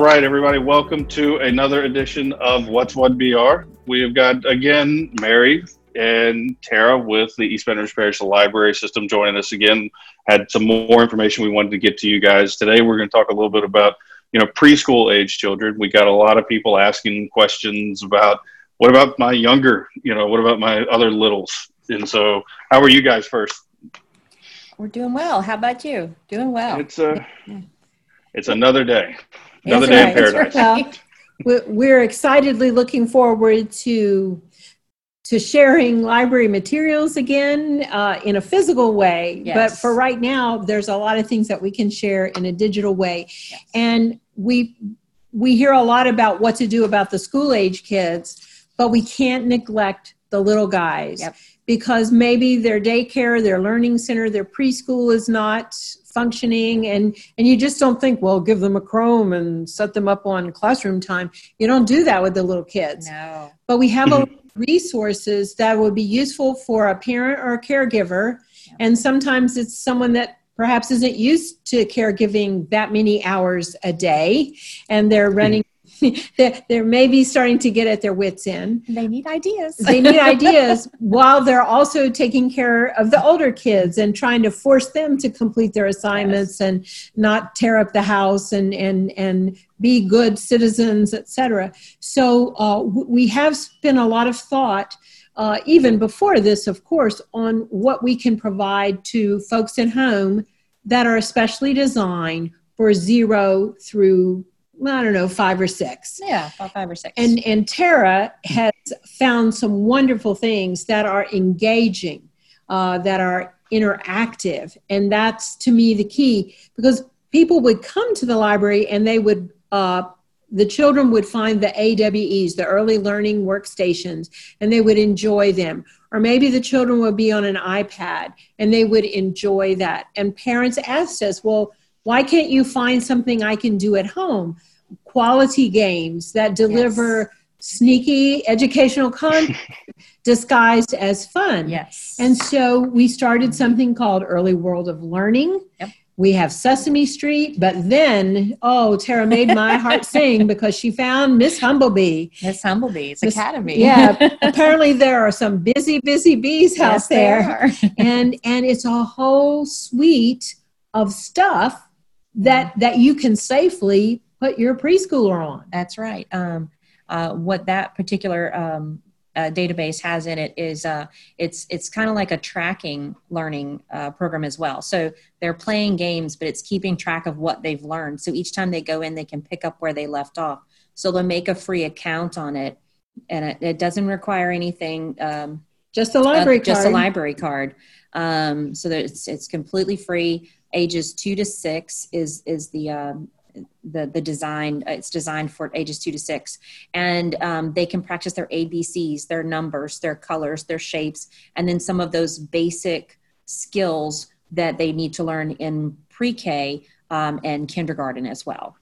All right, everybody, welcome to another edition of What's What BR. We have got again Mary and Tara with the East Bend Parish Library System joining us again. Had some more information we wanted to get to you guys today. We're going to talk a little bit about you know preschool age children. We got a lot of people asking questions about what about my younger, you know, what about my other littles? And so, how are you guys first? We're doing well. How about you? Doing well. It's uh, a, it's another day. Another day in paradise. Right. Well, we're excitedly looking forward to to sharing library materials again uh, in a physical way. Yes. But for right now, there's a lot of things that we can share in a digital way, Yes. and we we hear a lot about what to do about the school age kids, but we can't neglect the little guys Yep. Because maybe their daycare, their learning center, their preschool is not functioning and and you just don't think well give them a chrome and set them up on classroom time. You don't do that with the little kids. No. but we have a mm-hmm. resources that would be useful for a parent or a caregiver and sometimes it's someone that perhaps isn't used to caregiving that many hours a day and they're mm-hmm. running they're, they're maybe starting to get at their wits end. They need ideas. they need ideas while they're also taking care of the older kids and trying to force them to complete their assignments and not tear up the house and and and be good citizens etc so uh, we have spent a lot of thought uh, even before this of course on what we can provide to folks at home that are especially designed for zero through i don't know five or six yeah, about five or six. and and Tara has found some wonderful things that are engaging, uh, that are interactive, and that's to me the key because people would come to the library and they would. Uh, the children would find the AWEs, the early learning workstations, and they would enjoy them. Or maybe the children would be on an iPad and they would enjoy that. And parents asked us, well, why can't you find something I can do at home? Quality games that deliver sneaky educational content disguised as fun. yes. And so we started something called Early World of Learning. Yep. We have Sesame Street, but then, oh, Tara made my heart sing because she found Miss Humblebee. Miss Humblebee's Miss- Academy. Yeah, apparently there are some busy, busy bees out there, there. are. and and it's a whole suite of stuff that that you can safely put your preschooler on. That's right. Um, uh, what that particular um, uh, database has in it is uh, it's it's kind of like a tracking learning uh, program as well. So they're playing games, but it's keeping track of what they've learned. So each time they go in, they can pick up where they left off. So they'll make a free account on it, and it, it doesn't require anything. Um, Just a library uh, just a card. library card. Um, so that it's it's completely free. Ages two to six is is the um, the the design. uh, It's designed for ages two to six, and um, they can practice their ABCs, their numbers, their colors, their shapes, and then some of those basic skills that they need to learn in pre-K um, and kindergarten as well.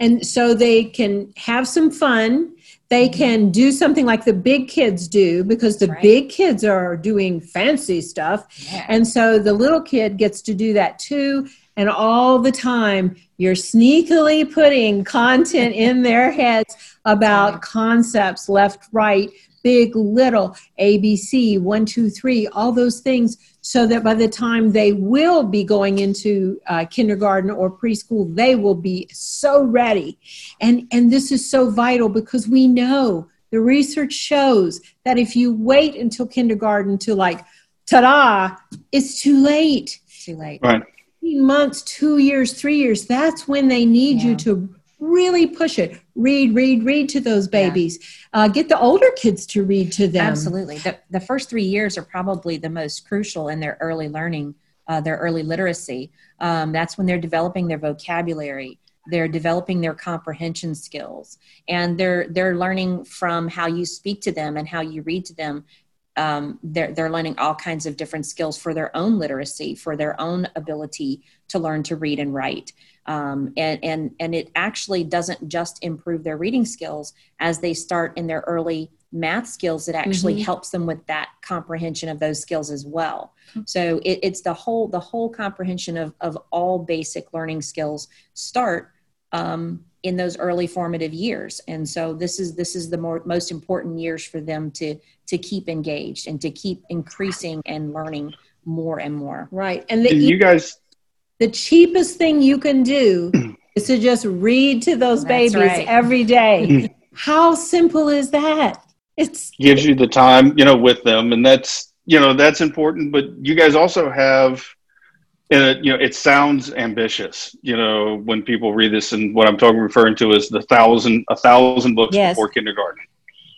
and so they can have some fun they Mm-hmm. can do something like the big kids do because the right. big kids are doing fancy stuff and so the little kid gets to do that too and all the time you're sneakily putting content in their heads about Right. concepts left right big little abc one two three all those things so that by the time they will be going into uh, kindergarten or preschool they will be so ready and and this is so vital because we know the research shows that if you wait until kindergarten to like ta-da it's too late too late. Right. 18 months two years three years that's when they need you to really push it read read read to those Yeah. babies uh, get the older kids to read to them Absolutely. The, the first three years are probably the most crucial in their early learning, uh, their early literacy. Um, that's when they're developing their vocabulary. They're developing their comprehension skills, and they're they're learning from how you speak to them and how you read to them. Um, they're they're learning all kinds of different skills for their own literacy, for their own ability to learn to read and write. Um, and and and it actually doesn't just improve their reading skills as they start in their early math skills it actually Mhm. helps them with that comprehension of those skills as well so it, it's the whole the whole comprehension of, of all basic learning skills start um, in those early formative years. And so this is this is the more, most important years for them to to keep engaged and to keep increasing and learning more and more. Right. And the, you guys the cheapest thing you can do is to just read to those That's babies right. every day. How simple is that? It's gives you the time, you know, with them, and that's you know that's important. But you guys also have, uh, you know, it sounds ambitious, you know, when people read this, and what I'm talking referring to is the thousand a thousand books Yes. before kindergarten.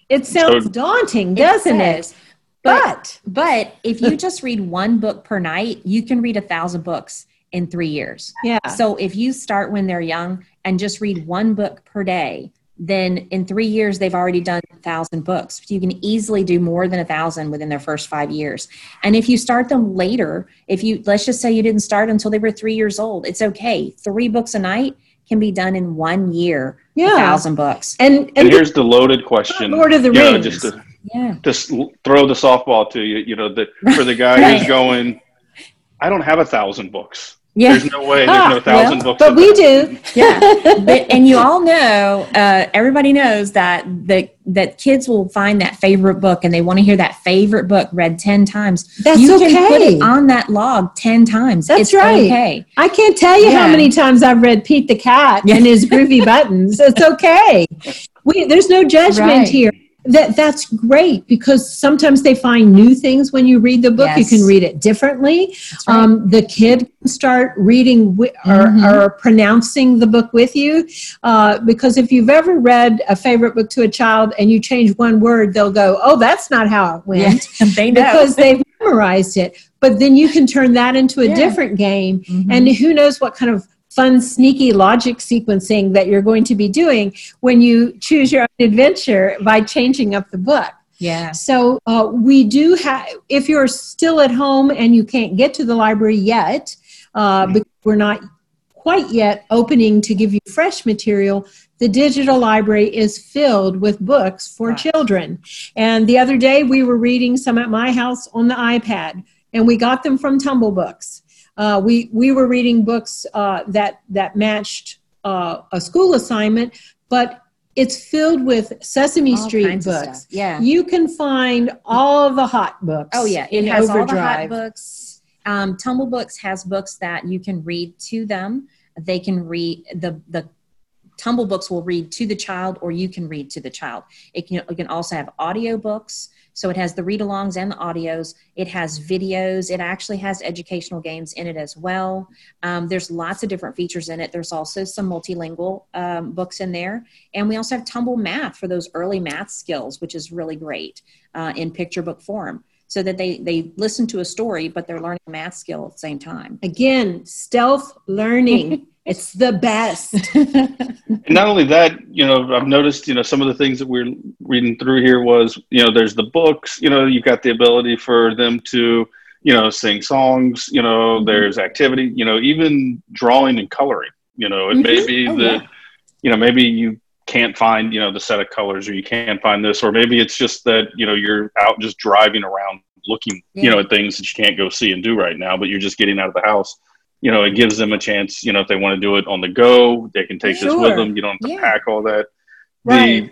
it sounds Oh, daunting doesn't it, does. But but but if you just read one book per night, you can read a thousand books in three years. yeah So if you start when they're young and just read one book per day, then in three years they've already done a thousand books. You can easily do more than a thousand within their first five years. And if you start them later, if you let's just say you didn't start until they were three years old, it's okay. Three books a night can be done in one year. A Yeah. thousand books. and And and here's the loaded question, Lord of the you know, Rings. just to Yeah. just throw the softball to you, you know, that for the guy Right. who's going, I don't have a thousand books. Yeah. There's no way. There's Ah, no thousand well, books. but we do yeah but, and you all know uh, everybody knows that that that kids will find that favorite book and they want to hear that favorite book read 10 times That's you can put it on that log 10 times That's it's right. okay I can't tell you how many times I've read Pete the Cat Yeah. and his groovy buttons. It's okay. We, there's no judgment Right. here. That that's great because sometimes they find new things when you read the book. You can read it differently. Right. Um, the kid can start reading wi- or, Mhm. or pronouncing the book with you. Uh, because if you've ever read a favorite book to a child and you change one word, they'll go, "Oh, that's not how it went." yeah, they know Because they've memorized it. But then you can turn that into a Yeah. different game Mhm. and who knows what kind of fun, sneaky logic sequencing that you're going to be doing when you choose your own adventure by changing up the book. yeah So uh, we do have, if you're still at home and you can't get to the library yet, uh, because we're not quite yet opening to give you fresh material, the digital library is filled with books for Right. children. And the other day we were reading some at my house on the iPad, and we got them from Tumble Books. Uh, we we were reading books uh, that that matched uh, a school assignment, but it's filled with Sesame All Street books. yeah You can find all the hot books. Oh yeah, it has all the hot books. Um, Tumble Books has books that you can read to them. They can read the the Tumble Books will read to the child, or you can read to the child. It can it can also have audio books, so it has the read-alongs and the audios. It has videos. It actually has educational games in it as well. Um, there's lots of different features in it. There's also some multilingual um, books in there, and we also have Tumble Math for those early math skills, which is really great uh, in picture book form so that they they listen to a story but they're learning a math skill at the same time Again, stealth learning. it's the best. And not only that, you know, I've noticed, you know, some of the things that we're reading through here was, you know, there's the books, you know, you've got the ability for them to, you know, sing songs, you know, there's activity, you know, even drawing and coloring, you know, it may Mhm. be Oh, the, yeah. you know, maybe you can't find, you know, the set of colors or you can't find this, or maybe it's just that, you know, you're out just driving around looking, you know, at things that you can't go see and do right now, but you're just getting out of the house you know, it gives them a chance, you know, if they want to do it on the go, they can take this with them. You don't have to Yeah. pack all that. Right. The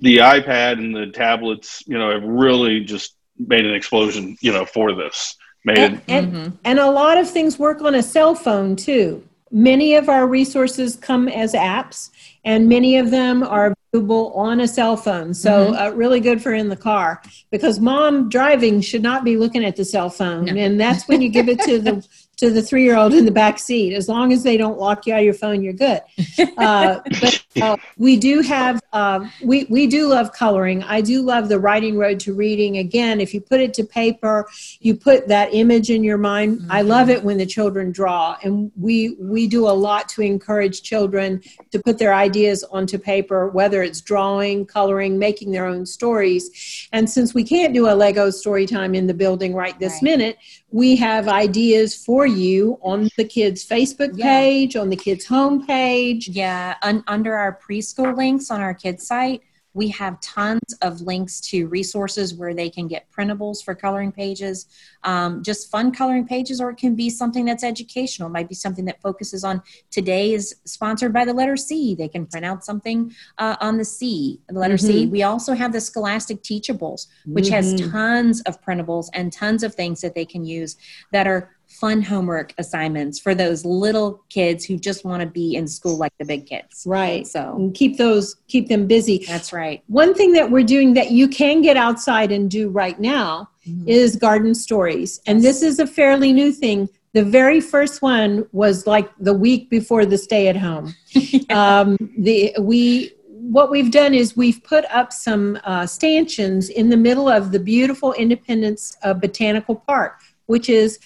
the iPad and the tablets, you know, have really just made an explosion, you know, for this. Made and, it and, Mhm. and a lot of things work on a cell phone too. Many of our resources come as apps, and many of them are available on a cell phone. So, uh, really good for in the car because mom driving should not be looking at the cell phone, No. and that's when you give it to the to the three year old in the back seat. As long as they don't lock you out of your phone, you're good. Uh, but uh, we do have um, we we do love coloring. I do love the writing road to reading. Again, if you put it to paper, you put that image in your mind. I love it when the children draw, and we we do a lot to encourage children to put their ideas onto paper, whether it's drawing, coloring, making their own stories. And since we can't do a Lego story time in the building right this Right. minute, we have ideas for you on the kids' Facebook Yeah. page, on the kids' homepage. yeah un- under our preschool links on our kids site We have tons of links to resources where they can get printables for coloring pages, um, just fun coloring pages, or it can be something that's educational. It might be something that focuses on today is sponsored by the letter C. They can print out something uh, on the C, the letter mm-hmm. C. We also have the Scholastic Teachables, which mm-hmm. has tons of printables and tons of things that they can use that are fun homework assignments for those little kids who just want to be in school like the big kids. Right. So and keep those keep them busy. That's right. One thing that we're doing that you can get outside and do right now mm-hmm. is garden stories. And this is a fairly new thing. The very first one was like the week before the stay at home. yeah. um, the we what we've done is we've put up some uh, stanchions in the middle of the beautiful Independence uh, Botanical Park, which is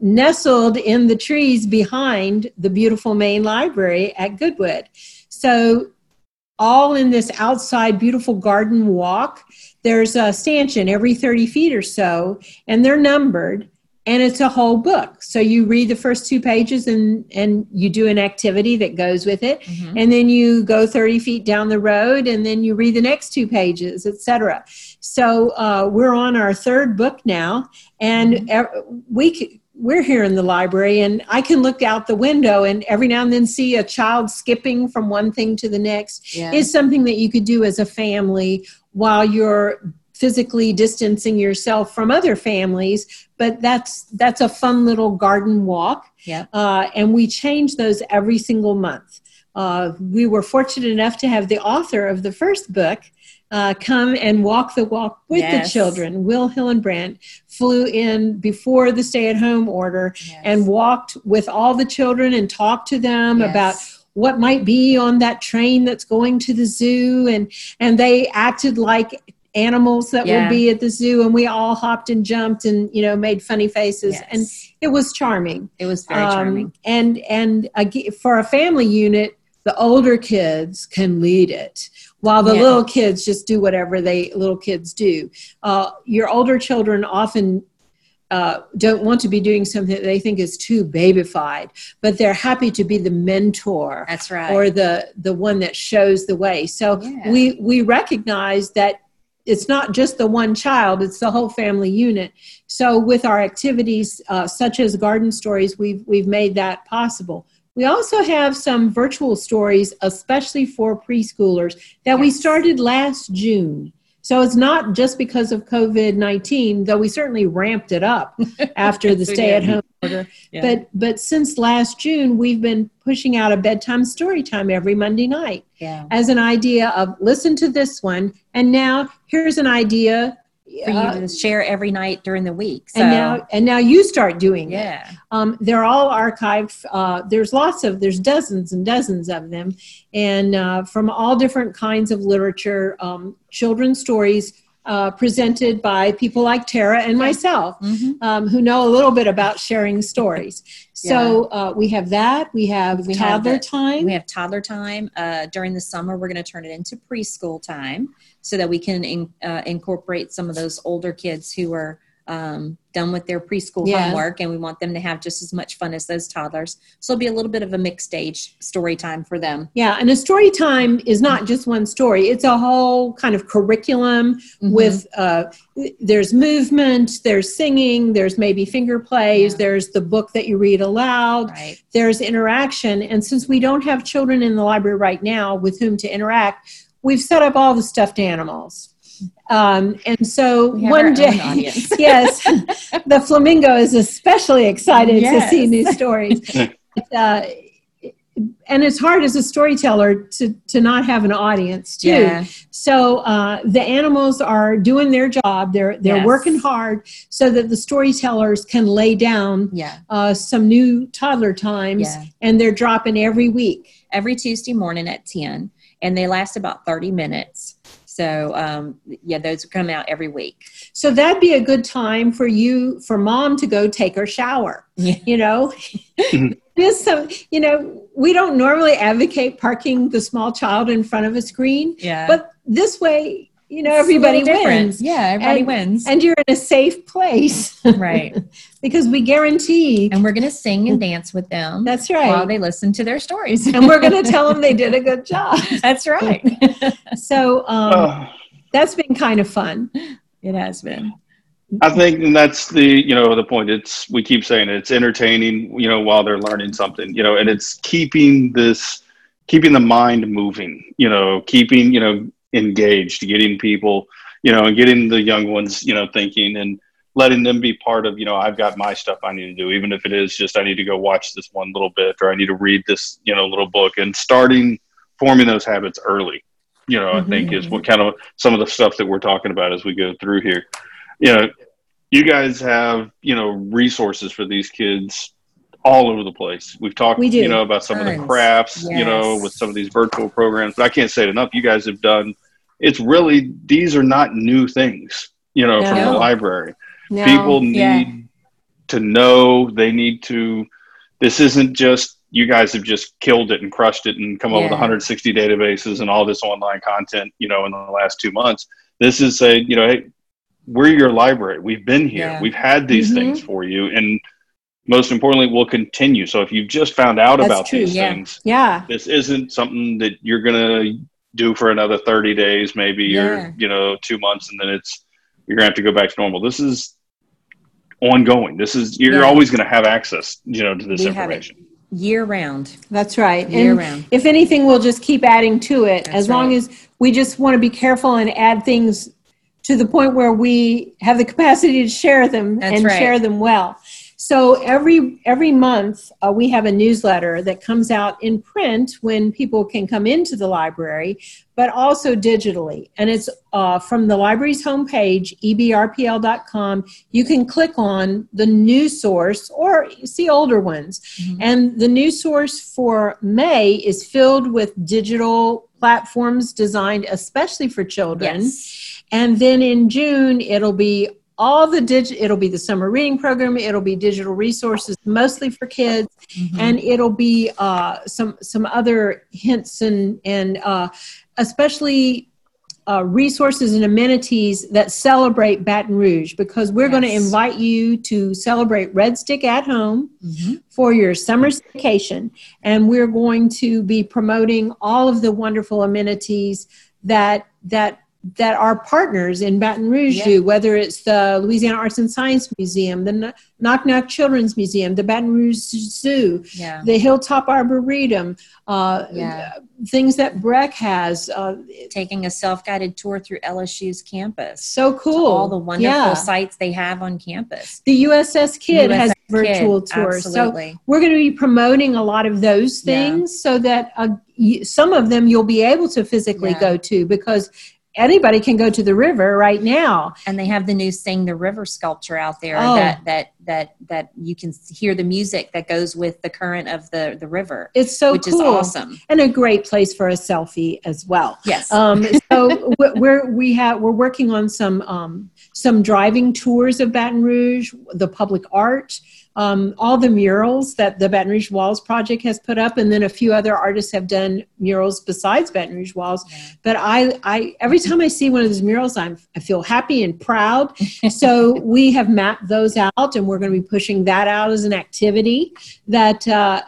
nestled in the trees behind the beautiful main library at Goodwood. So, all in this outside beautiful garden walk, there's a stanchion every 30 feet or so, and they're numbered and it's a whole book so you read the first two pages and and you do an activity that goes with it mm-hmm. and then you go 30 feet down the road and then you read the next two pages etc so uh, we're on our third book now and mm-hmm. we we're here in the library and I can look out the window and every now and then see a child skipping from one thing to the next. Yeah. is something that you could do as a family while you're physically distancing yourself from other families but that's that's a fun little garden walk. Yeah uh, and we change those every single month uh, we were fortunate enough to have the author of the first book uh, come and walk the walk with yes. the children. Will Hillenbrand flew in before the stay at home order yes. and walked with all the children and talked to them yes. about what might be on that train that's going to the zoo and and they acted like animals that yeah. would be at the zoo and we all hopped and jumped and you know made funny faces yes. and it was charming it was very um, charming and and uh, for a family unit the older kids can lead it while the yeah. little kids just do whatever they little kids do uh, your older children often uh, don't want to be doing something that they think is too babyfied, but they're happy to be the mentor. That's right. Or the the one that shows the way. So yeah. we we recognize that it's not just the one child; it's the whole family unit. So with our activities uh, such as garden stories, we've we've made that possible. We also have some virtual stories, especially for preschoolers, that yes. we started last June. So it's not just because of COVID 19, though we certainly ramped it up after the stay at home order. Yeah. But, but since last June, we've been pushing out a bedtime story time every Monday night yeah. as an idea of listen to this one. And now here's an idea for you to share every night during the week. So. And now, and now you start doing yeah. it. Um, they're all archived. Uh, there's lots of, there's dozens and dozens of them, and uh, from all different kinds of literature, um, children's stories. Uh, presented by people like Tara and myself, mm-hmm. um, who know a little bit about sharing stories. So yeah. uh, we have that. We have we toddler have time. We have toddler time. Uh, during the summer, we're going to turn it into preschool time so that we can in, uh, incorporate some of those older kids who are um, done with their preschool yeah. homework and we want them to have just as much fun as those toddlers so it'll be a little bit of a mixed age story time for them yeah and a story time is not just one story it's a whole kind of curriculum mm-hmm. with uh, there's movement there's singing there's maybe finger plays yeah. there's the book that you read aloud right. there's interaction and since we don't have children in the library right now with whom to interact we've set up all the stuffed animals. Um, and so one day, yes, the flamingo is especially excited yes. to see new stories. uh, and it's hard as a storyteller to, to not have an audience too. Yeah. So uh, the animals are doing their job. They're they're yes. working hard so that the storytellers can lay down yeah. uh, some new toddler times, yeah. and they're dropping every week. Every Tuesday morning at ten and they last about 30 minutes. So um, yeah, those come out every week. So that'd be a good time for you, for mom to go take her shower. Yeah. You know, this some, you know, we don't normally advocate parking the small child in front of a screen. Yeah. But this way, you know everybody wins. Yeah everybody And- wins. and you're in a safe place. Right. Because we guarantee and we're gonna sing and dance with them that's right. while they listen to their stories. And we're going to tell them they did a good job. That's right. So um, that's been kind of fun. It has been. I think and that's the you know the point. It's we keep saying it, it's entertaining you know while they're learning something you know, and it's keeping this keeping the mind moving. You know, keeping you know engaged, getting people you know, and getting the young ones you know thinking and letting them be part of you know I've got my stuff I need to do, even if it is just I need to go watch this one little bit or I need to read this you know little book and starting forming those habits early. You know, I mm-hmm. think is what kind of some of the stuff that we're talking about as we go through here. You know, you guys have you know resources for these kids all over the place. We've talked We you know about some of the crafts, you know, with some of these virtual programs, but I can't say it enough. You guys have done. It's really these are not new things, you know, from the library. no. People need Yeah. to know. They need to. This isn't just you guys have just killed it and crushed it and come up with 160 databases and all this online content, you know, in the last two months. This is a, you know, hey, we're your library. We've been here. Yeah. We've had these Mhm. things for you, and most importantly, we'll continue. So if you've just found out That's about true, these yeah. things, yeah this isn't something that you're gonna do for another 30 days, maybe, Yeah. or you know, two months, and then it's you're gonna have to go back to normal. This is ongoing. This is you're Yeah. always gonna have access, you know, to this We information. year round that's right year and round if anything we'll just keep adding to it That's as long right. as we just want to be careful and add things to the point where we have the capacity to share them That's and right. share them well so every every month uh, we have a newsletter that comes out in print when people can come into the library but also digitally and it's uh, from the library's homepage ebrpl.com you can click on the new source or see older ones Mhm. and the new source for May is filled with digital platforms designed especially for children. yes And then in June, it'll be all the dig- it'll be the summer reading program, it'll be digital resources mostly for kids, Mhm. and it'll be uh, some some other hints and and uh, especially uh, resources and amenities that celebrate Baton Rouge because we're going to invite you to celebrate Red Stick at home Mhm. for your summer vacation and we're going to be promoting all of the wonderful amenities that that that our partners in Baton Rouge Yeah. do whether it's the Louisiana Arts and Science Museum the Knock Knock Children's Museum the Baton Rouge Zoo yeah. the Hilltop Arboretum uh, Yeah. things that BREC has uh, taking a self-guided tour through LSU's campus. So cool all the wonderful sites they have on campus. The USS Kidd has USS virtual Kidd, tours so absolutely. we're going to be promoting a lot of those things so that uh, some of them you'll be able to physically go to because anybody can go to the river right now. And they have the new sing the river sculpture out there Oh. that that that that you can hear the music that goes with the current of the the river it's so which cool. is awesome. And a great place for a selfie as well. Yes. Um, so we- we're we have we're working on some um, some driving tours of Baton Rouge, the public art, um, all the murals that the Baton Rouge Walls project has put up, and then a few other artists have done murals besides Baton Rouge Walls. But I, I every time I see one of those murals, I'm I feel happy and proud. so we have mapped those out, and we're going to be pushing that out as an activity that. Uh,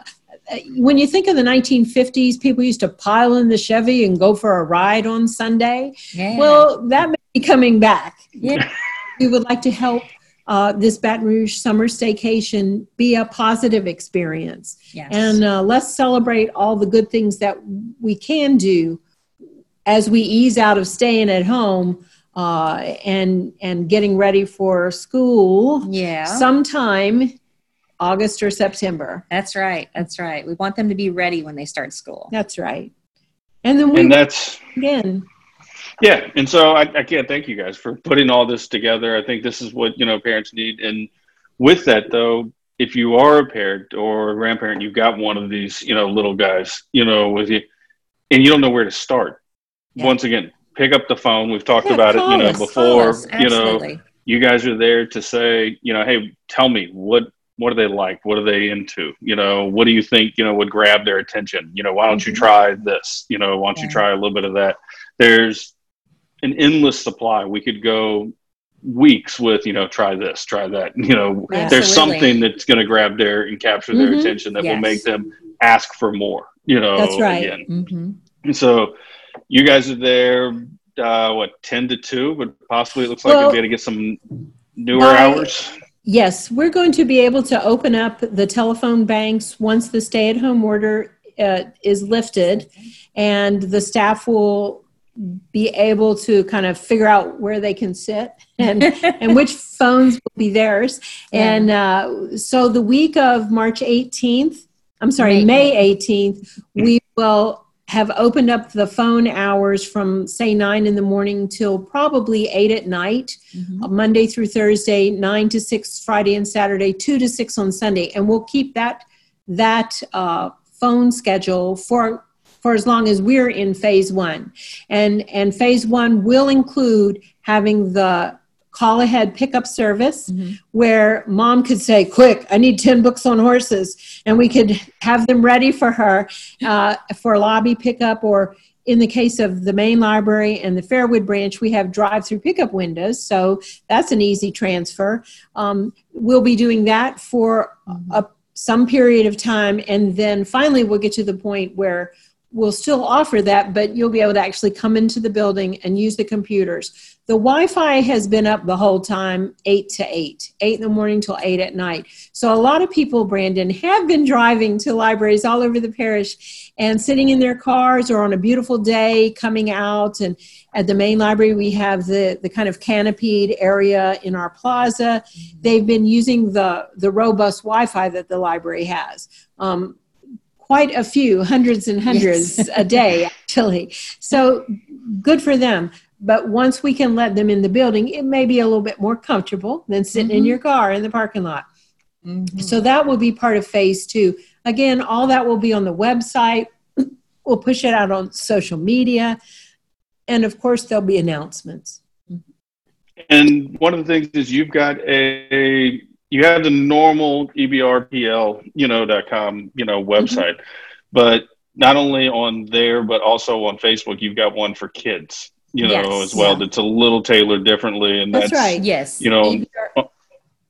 when you think of the 1950s, people used to pile in the Chevy and go for a ride on Sunday. yeah. Well, that may be coming back. yeah We would like to help uh, this Baton Rouge summer staycation be a positive experience. yes And uh, let's celebrate all the good things that we can do as we ease out of staying at home uh, and and getting ready for school yeah sometime August or September. that's right that's right we want them to be ready when they start school That's right. And then we And that's again. Yeah, and so I, I can't thank you guys for putting all this together. I think this is what you know parents need. And with that, though, if you are a parent or a grandparent, you've got one of these you know little guys, you know, with you, and you don't know where to start. Yeah. Once again, pick up the phone. We've talked Yeah, about it, you know, us, before. You know, you guys are there to say, you know, hey, tell me what what are they like? What are they into? You know, what do you think, you know, would grab their attention? You know, why don't you Mhm. try this? You know, why don't you try a little bit of that? There's an endless supply. We could go weeks with you know try this try that you know Absolutely. there's something that's going to grab their and capture their Mhm. attention that will make them ask for more you know That's right. again hmm and so you guys are there uh what 10 to 2 but possibly it looks like you'll be able to get some newer hours Yes, we're going to be able to open up the telephone banks once the stay at home order uh, is lifted, and the staff will be able to kind of figure out where they can sit and, and which phones will be theirs. Yeah. And uh, so the week of March 18th, I'm sorry, May- May 18th, we will have opened up the phone hours from say nine in the morning till probably eight at night. Mhm. Uh, Monday through Thursday, nine to six Friday and Saturday, two to six on Sunday, and we'll keep that that uh, phone schedule for for as long as we're in phase one, and and phase one will include having the call ahead pickup service Mhm. where mom could say quick i need 10 books on horses. And we could have them ready for her uh, for lobby pickup or in the case of the main library and the fairwood branch we have drive-through pickup windows. So that's an easy transfer. Um, we'll be doing that for a, some period of time. And then finally we'll get to the point where we'll still offer that but you'll be able to actually come into the building and use the computers. The wi-fi has been up the whole time 8 to 8 8 in the morning till 8 at night. So a lot of people brandon have been driving to libraries all over the parish and sitting in their cars or on a beautiful day coming out. And at the main library we have the, the kind of canopied area in our plaza. They've been using the, the robust wi-fi that the library has. Um, quite a few hundreds and hundreds Yes. a day actually so good for them but once we can let them in the building it may be a little bit more comfortable than sitting in Mhm. your car in the parking lot Mhm. so that will be part of phase two. Again, all that will be on the website. We'll push it out on social media. And of course, there'll be announcements. and one of the things is you've got a you have the normal ebrpl you know dot com you know website but not only on there but also on facebook you've got one for kids you know Yes. as well Yeah. that's a little tailored differently and That's that's, right. Yes. you know- EBR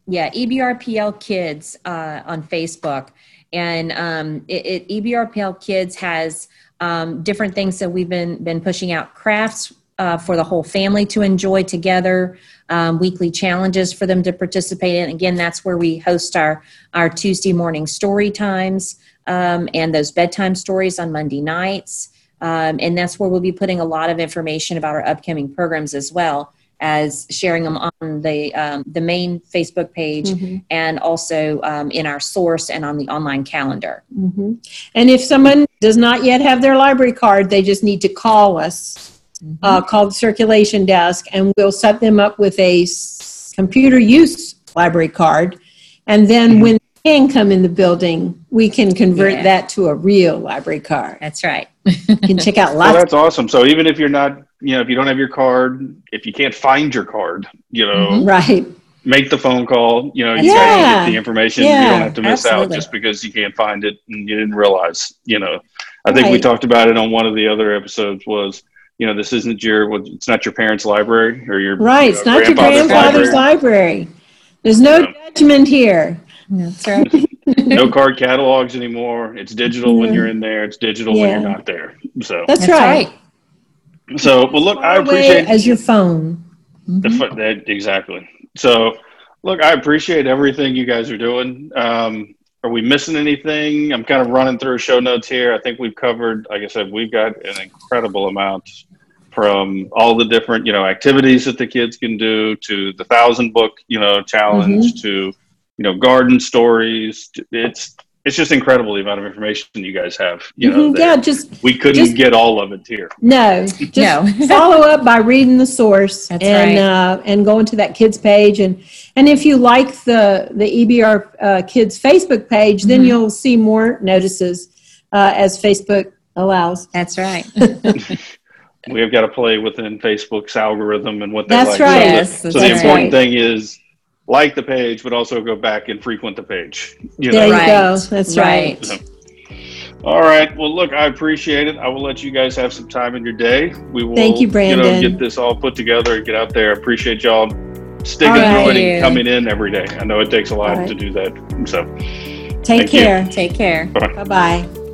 yeah, E EBRPL Kids uh, on Facebook. And um, it, it, EBRPL Kids has um, different things that we've been, been pushing out crafts uh, for the whole family to enjoy together, um, weekly challenges for them to participate in. Again, that's where we host our, our Tuesday morning story times um, and those bedtime stories on Monday nights. Um, and that's where we'll be putting a lot of information about our upcoming programs as well as sharing them on the um, the main Facebook page Mhm. and also um, in our source and on the online calendar. Mhm. And if someone does not yet have their library card, they just need to call us, uh, call the circulation desk, and we'll set them up with a s- computer use library card. And then Mhm. when they can come in the building, we can convert Yeah. that to a real library card. That's right. You can check out well, lots that's awesome so even if you're not you know if you don't have your card if you can't find your card you know Mhm. Right. make the phone call you know you guys right. get the information you don't have to miss out just because you can't find it and you didn't realize you know i think we talked about it on one of the other episodes was you know this isn't your well, it's not your parents library or your Right. you It's know, not your grandfather's library. library. There's no Yeah. judgment here. That's right. no card catalogs anymore it's digital when you're in there it's digital when you're not there so That's, That's right. right. so well look i Far away appreciate as your phone. The Mhm. fu- that, exactly. So, look, I appreciate everything you guys are doing. Um, are we missing anything? I'm kind of running through show notes here. I think we've covered, like I said, we've got an incredible amount from all the different, you know, activities that the kids can do to the thousand book, you know, challenge mm-hmm. to, you know, garden stories. It's it's just incredible the amount of information you guys have. You know, Mhm, yeah, just we couldn't just- get all of it here. no, just No. follow up by reading the source That's and right. uh, and going to that kids page and and if you like the the EBR uh, kids Facebook page, then Mhm. you'll see more notices uh, as Facebook allows. That's right. we have got to play within Facebook's algorithm and what they That's like. right. So, Yes, the, that's so the right. important thing is like the page, but also go back and frequent the page. You There know. you Right. go. That's right. So, All right. Well, look, I appreciate it. I will let you guys have some time in your day. We will, Thank you, Brandon. You know, get this all put together and get out there. Appreciate y'all sticking, All right. joining, coming in every day. I know it takes a lot All right. to do that. So, Take Thank you. care. Take care. Bye bye.